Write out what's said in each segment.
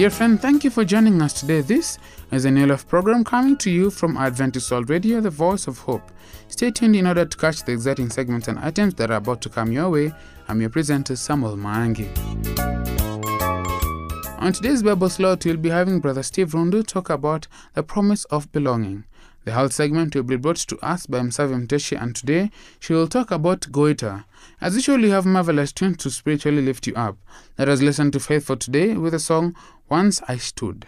Dear friend, thank you for joining us today. This is a New program coming to you from Adventist World Radio, the voice of hope. Stay tuned in order to catch the exciting segments and items that are about to come your way. I'm your presenter, Samuel Mangi. On today's Bible slot, we'll be having Brother Steve Rundu talk about the promise of belonging. The health segment will be brought to us by Msavi Mteshi, and today she will talk about goiter. As usual, you have marvelous tunes to spiritually lift you up. Let us listen to faith for today with the song Once I Stood.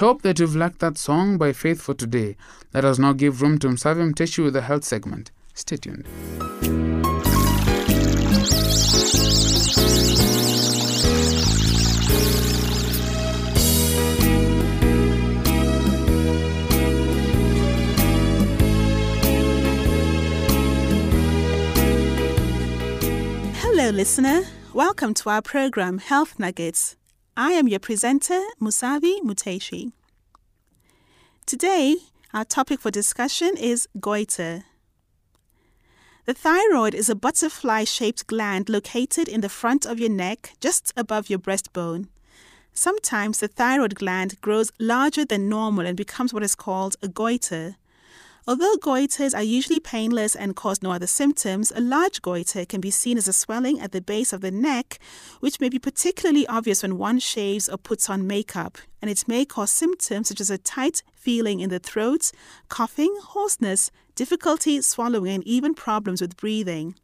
Hope that you've liked that song by Faith for today. Let us now give room to Msavim Teshi with the health segment. Stay tuned. Hello, listener. Welcome to our program Health Nuggets. I am your presenter, Musavi Muteshi. Today, our topic for discussion is goiter. The thyroid is a butterfly shaped gland located in the front of your neck, just above your breastbone. Sometimes the thyroid gland grows larger than normal and becomes what is called a goiter. Although goiters are usually painless and cause no other symptoms, a large goiter can be seen as a swelling at the base of the neck, which may be particularly obvious when one shaves or puts on makeup, and it may cause symptoms such as a tight feeling in the throat, coughing, hoarseness, difficulty swallowing, and even problems with breathing.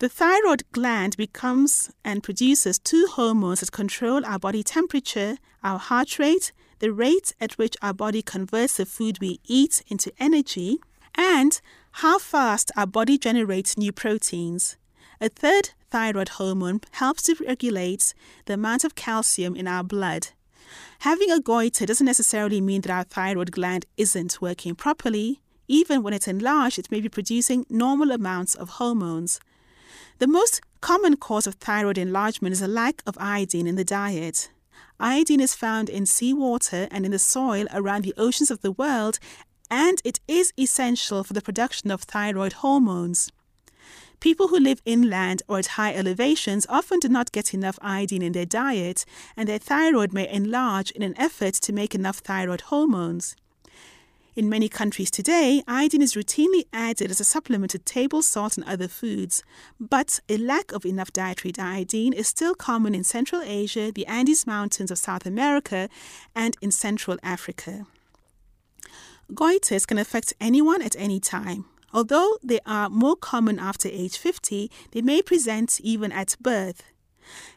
The thyroid gland becomes and produces two hormones that control our body temperature, our heart rate, the rate at which our body converts the food we eat into energy, and how fast our body generates new proteins. A third thyroid hormone helps to regulate the amount of calcium in our blood. Having a goiter doesn't necessarily mean that our thyroid gland isn't working properly. Even when it's enlarged, it may be producing normal amounts of hormones. The most common cause of thyroid enlargement is a lack of iodine in the diet. Iodine is found in seawater and in the soil around the oceans of the world, and it is essential for the production of thyroid hormones. People who live inland or at high elevations often do not get enough iodine in their diet, and their thyroid may enlarge in an effort to make enough thyroid hormones. In many countries today, iodine is routinely added as a supplement to table salt and other foods, but a lack of enough dietary iodine is still common in Central Asia, the Andes Mountains of South America, and in Central Africa. Goiters can affect anyone at any time. Although they are more common after age 50, they may present even at birth.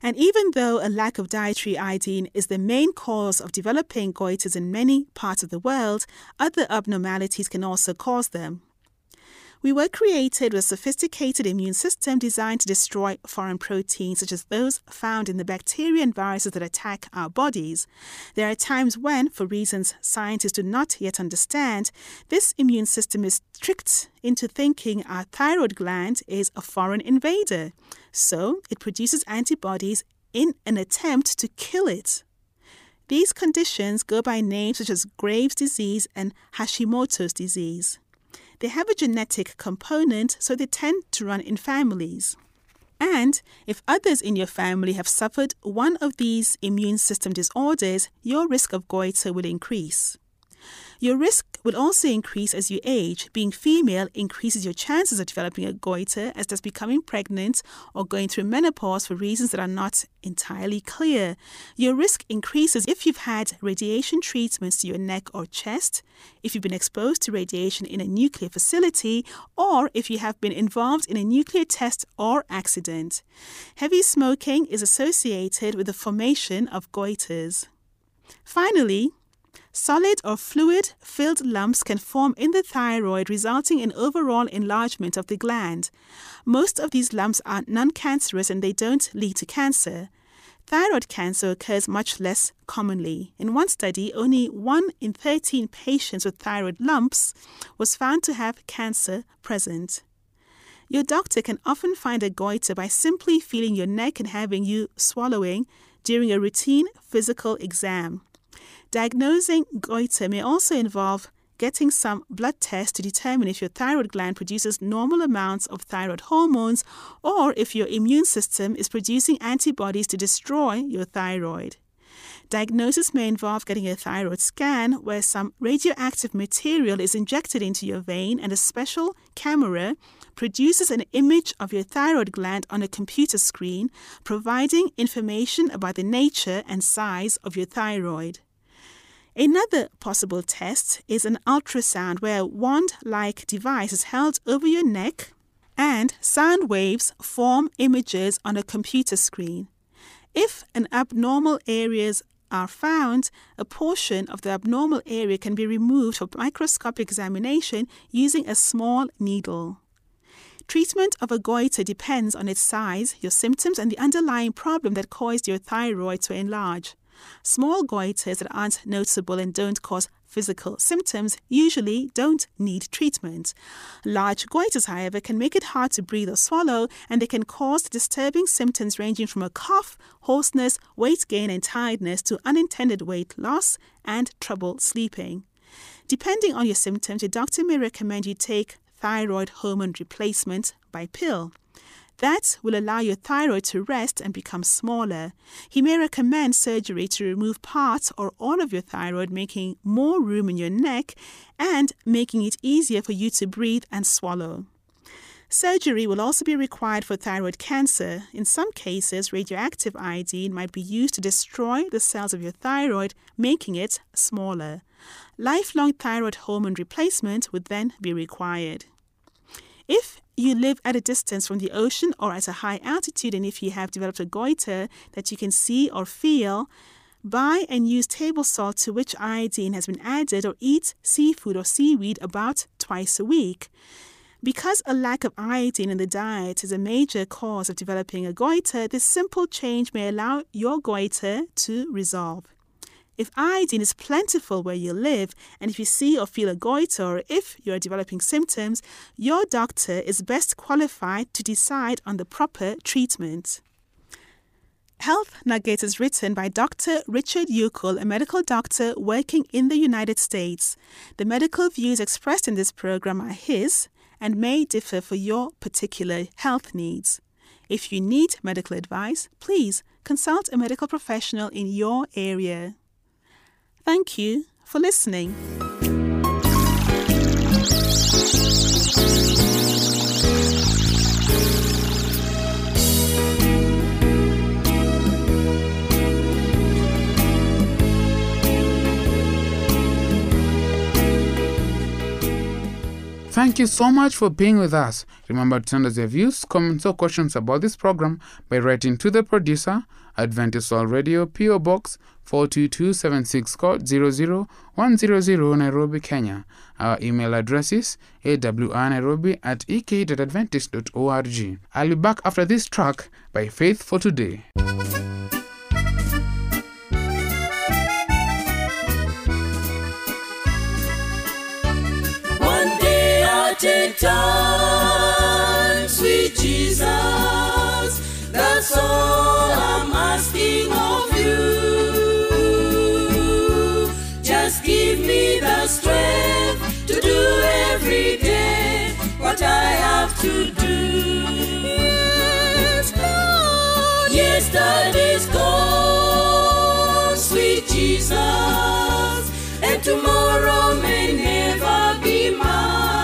And even though a lack of dietary iodine is the main cause of developing goiters in many parts of the world, other abnormalities can also cause them. We were created with a sophisticated immune system designed to destroy foreign proteins, such as those found in the bacteria and viruses that attack our bodies. There are times when, for reasons scientists do not yet understand, this immune system is tricked into thinking our thyroid gland is a foreign invader. So it produces antibodies in an attempt to kill it. These conditions go by names such as Graves' disease and Hashimoto's disease. They have a genetic component, so they tend to run in families. And if others in your family have suffered one of these immune system disorders, your risk of goiter will increase. Your risk will also increase as you age. Being female increases your chances of developing a goiter, as does becoming pregnant or going through menopause for reasons that are not entirely clear. Your risk increases if you've had radiation treatments to your neck or chest, if you've been exposed to radiation in a nuclear facility, or if you have been involved in a nuclear test or accident. Heavy smoking is associated with the formation of goiters. Finally, Solid or fluid filled lumps can form in the thyroid, resulting in overall enlargement of the gland. Most of these lumps are non cancerous and they don't lead to cancer. Thyroid cancer occurs much less commonly. In one study, only 1 in 13 patients with thyroid lumps was found to have cancer present. Your doctor can often find a goiter by simply feeling your neck and having you swallowing during a routine physical exam. Diagnosing goiter may also involve getting some blood tests to determine if your thyroid gland produces normal amounts of thyroid hormones or if your immune system is producing antibodies to destroy your thyroid. Diagnosis may involve getting a thyroid scan where some radioactive material is injected into your vein and a special camera produces an image of your thyroid gland on a computer screen, providing information about the nature and size of your thyroid. Another possible test is an ultrasound where a wand like device is held over your neck and sound waves form images on a computer screen. If an abnormal areas are found, a portion of the abnormal area can be removed for microscopic examination using a small needle. Treatment of a goiter depends on its size, your symptoms, and the underlying problem that caused your thyroid to enlarge. Small goiters that aren't noticeable and don't cause physical symptoms usually don't need treatment. Large goiters, however, can make it hard to breathe or swallow, and they can cause disturbing symptoms ranging from a cough, hoarseness, weight gain, and tiredness to unintended weight loss and trouble sleeping. Depending on your symptoms, your doctor may recommend you take thyroid hormone replacement by pill. That will allow your thyroid to rest and become smaller. He may recommend surgery to remove part or all of your thyroid, making more room in your neck and making it easier for you to breathe and swallow. Surgery will also be required for thyroid cancer. In some cases, radioactive iodine might be used to destroy the cells of your thyroid, making it smaller. Lifelong thyroid hormone replacement would then be required. If you live at a distance from the ocean or at a high altitude, and if you have developed a goiter that you can see or feel, buy and use table salt to which iodine has been added, or eat seafood or seaweed about twice a week. Because a lack of iodine in the diet is a major cause of developing a goiter, this simple change may allow your goiter to resolve. If iodine is plentiful where you live, and if you see or feel a goiter, or if you are developing symptoms, your doctor is best qualified to decide on the proper treatment. Health Nuggets is written by Dr. Richard Uckel, a medical doctor working in the United States. The medical views expressed in this program are his and may differ for your particular health needs. If you need medical advice, please consult a medical professional in your area. Thank you for listening. Thank you so much for being with us. Remember to send us your views, comments, or questions about this program by writing to the producer, Adventist World Radio, PO Box 42276 code 00100 Nairobi, Kenya. Our email address is awnairobi at ek.adventist.org. I'll be back after this track by Faith for Today. One day at a time, sweet Jesus. That's all I'm asking of you. Strength to do every day what I have to do. Yes, Lord. Yesterday's gone, sweet Jesus, and tomorrow may never be mine.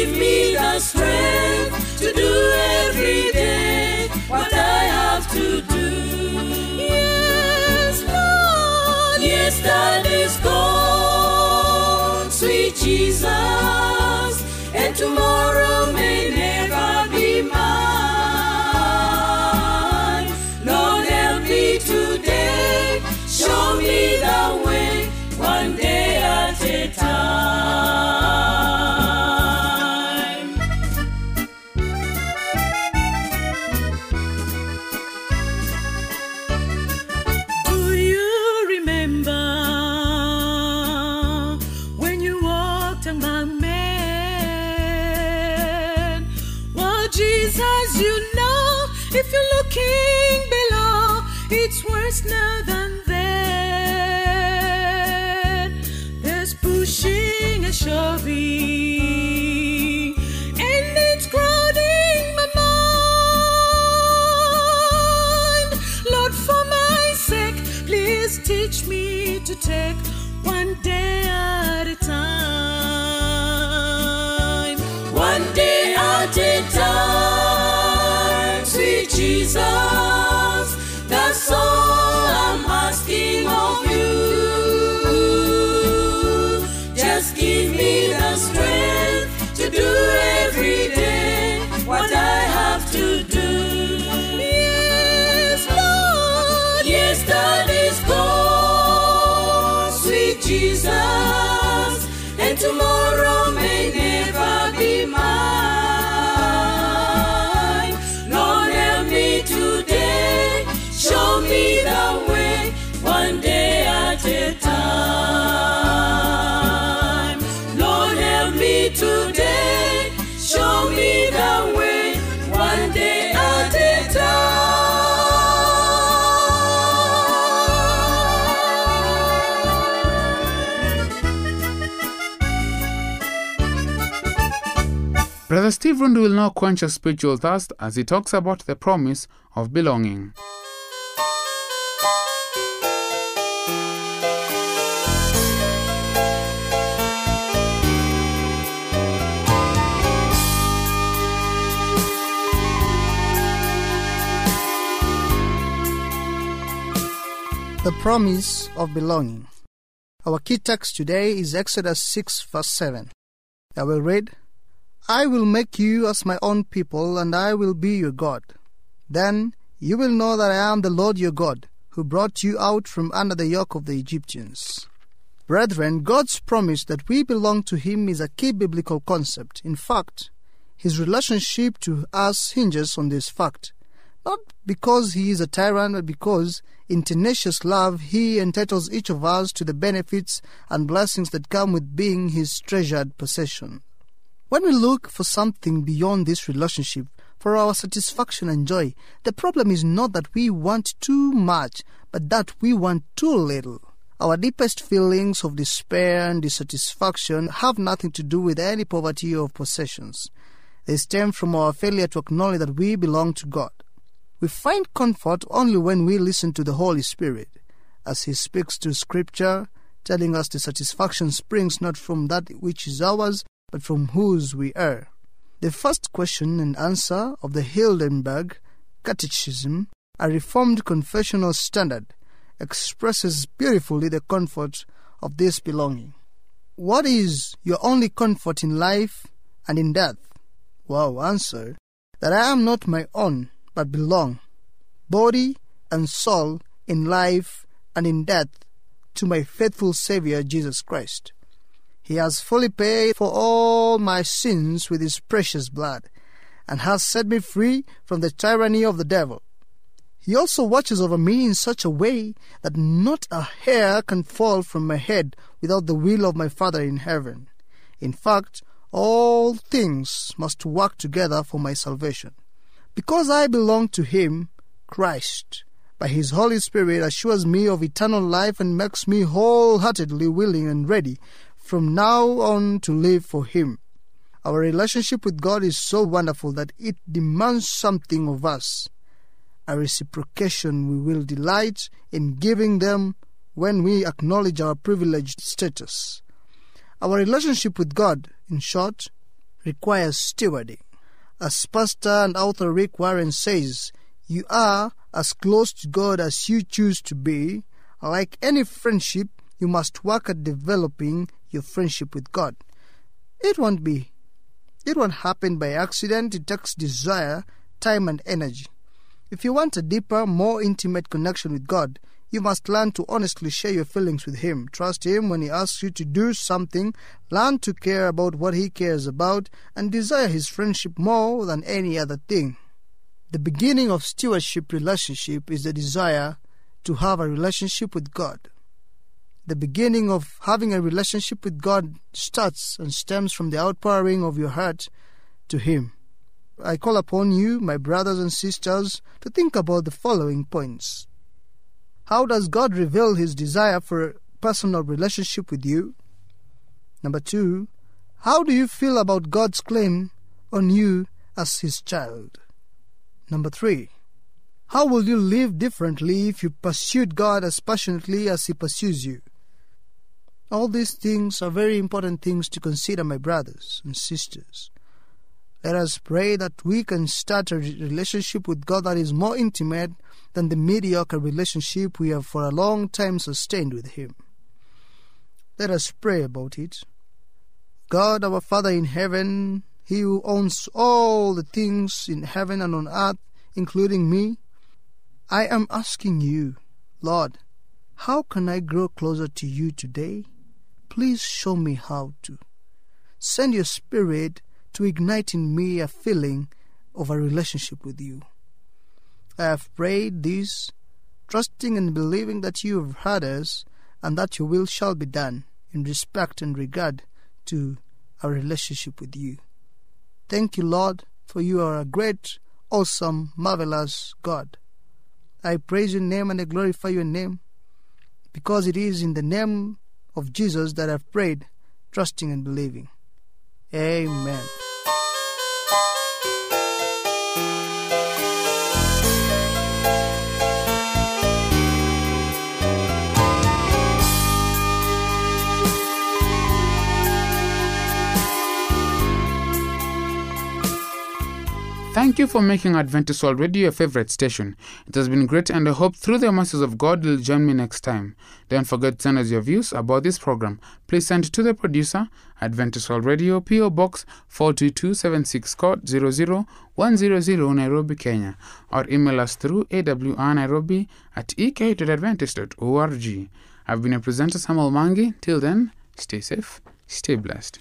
Give me the strength to do every day what I have to do. Yes, Lord. Yesterday's gone, sweet Jesus, and tomorrow may take Jesus. And tomorrow may never be mine. Steve will now quench your spiritual thirst as he talks about the promise of belonging. The promise of belonging. Our key text today is Exodus 6, verse 7. I will read, I will make you as my own people, and I will be your God. Then you will know that I am the Lord your God, who brought you out from under the yoke of the Egyptians. Brethren, God's promise that we belong to Him is a key biblical concept. In fact, His relationship to us hinges on this fact. Not because He is a tyrant, but because in tenacious love He entitles each of us to the benefits and blessings that come with being His treasured possession. When we look for something beyond this relationship, for our satisfaction and joy, the problem is not that we want too much, but that we want too little. Our deepest feelings of despair and dissatisfaction have nothing to do with any poverty of possessions. They stem from our failure to acknowledge that we belong to God. We find comfort only when we listen to the Holy Spirit, as He speaks to Scripture, telling us the satisfaction springs not from that which is ours, but from whose we are. The first question and answer of the Heidelberg Catechism, a Reformed confessional standard, expresses beautifully the comfort of this belonging. What is your only comfort in life and in death? Well, answer that I am not my own, but belong, body and soul, in life and in death, to my faithful Savior Jesus Christ. He has fully paid for all my sins with his precious blood, and has set me free from the tyranny of the devil. He also watches over me in such a way that not a hair can fall from my head without the will of my Father in heaven. In fact, all things must work together for my salvation. Because I belong to Him, Christ, by His Holy Spirit assures me of eternal life and makes me wholeheartedly willing and ready from now on to live for Him. Our relationship with God is so wonderful that it demands something of us. A reciprocation we will delight in giving them when we acknowledge our privileged status. Our relationship with God, in short, requires stewarding. As pastor and author Rick Warren says, you are as close to God as you choose to be. Like any friendship, you must work at developing your friendship with God. It won't be. It won't happen by accident. It takes desire, time, and energy. If you want a deeper, more intimate connection with God, you must learn to honestly share your feelings with Him. Trust Him when He asks you to do something. Learn to care about what He cares about and desire His friendship more than any other thing. The beginning of stewardship relationship is the desire to have a relationship with God. The beginning of having a relationship with God starts and stems from the outpouring of your heart to Him. I call upon you, my brothers and sisters, to think about the following points. How does God reveal his desire for a personal relationship with you? Number two, how do you feel about God's claim on you as his child? Number three, how will you live differently if you pursued God as passionately as he pursues you? All these things are very important things to consider, my brothers and sisters. Let us pray that we can start a relationship with God that is more intimate than the mediocre relationship we have for a long time sustained with Him. Let us pray about it. God, our Father in heaven, He who owns all the things in heaven and on earth, including me, I am asking you, Lord, how can I grow closer to you today? Please show me how to. Send your Spirit to ignite in me a feeling of a relationship with you. I have prayed this, trusting and believing that you have heard us and that your will shall be done in respect and regard to our relationship with you. Thank you, Lord, for you are a great, awesome, marvelous God. I praise your name and I glorify your name because it is in the name of Jesus that I've prayed, trusting and believing. Amen. You for making Adventist World Radio your favorite station. It has been great, and I hope through the mercies of God you'll join me next time. Don't forget to send us your views about this program. Please send to the producer, Adventist World Radio, PO Box 42276 code 00100 Nairobi, Kenya, or email us through awnairobi at ek.adventist.org. I've been a presenter, Samuel Mangi. Till then, stay safe, stay blessed.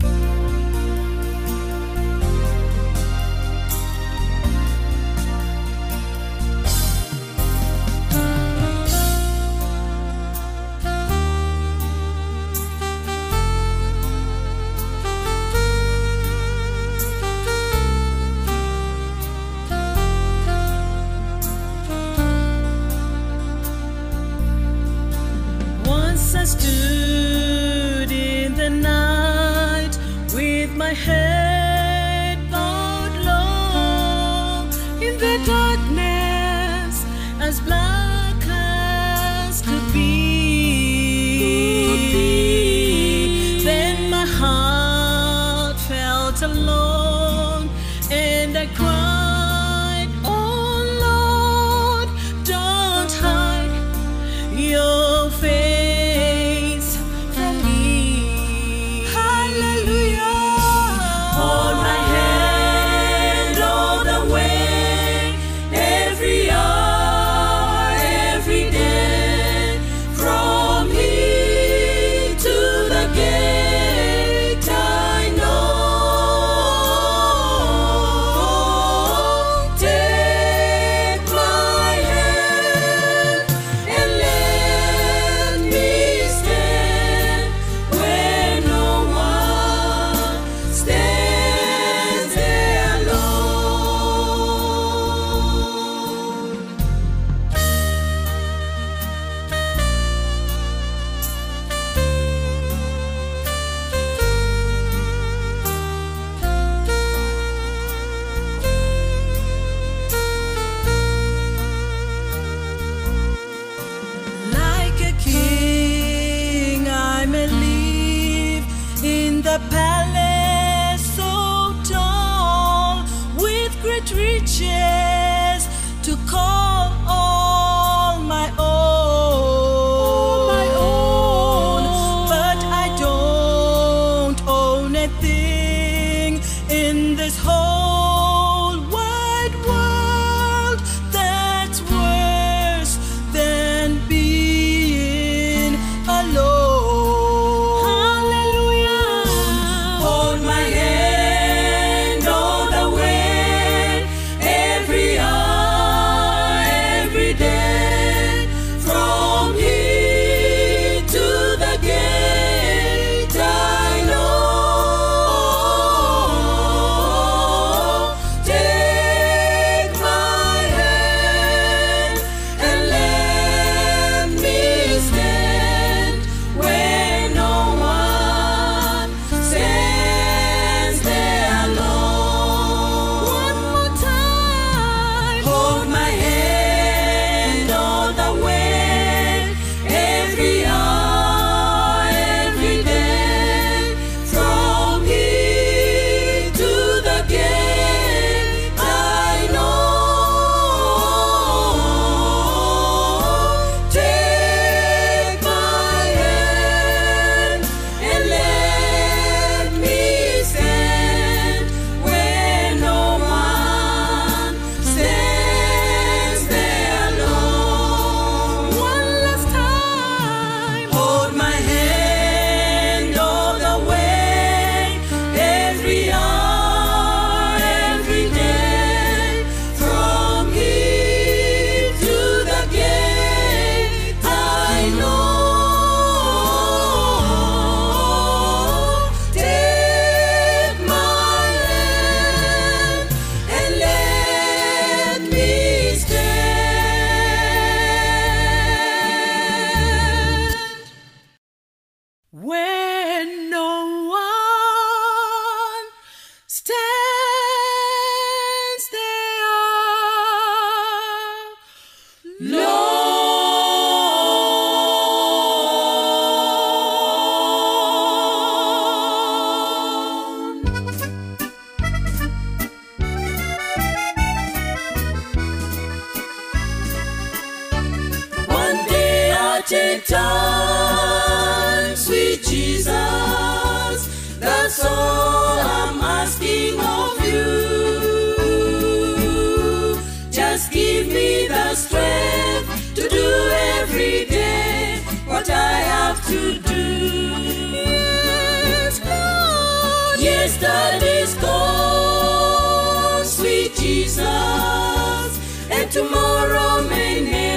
Yes, Lord. Yesterday's gone, sweet Jesus, and tomorrow may.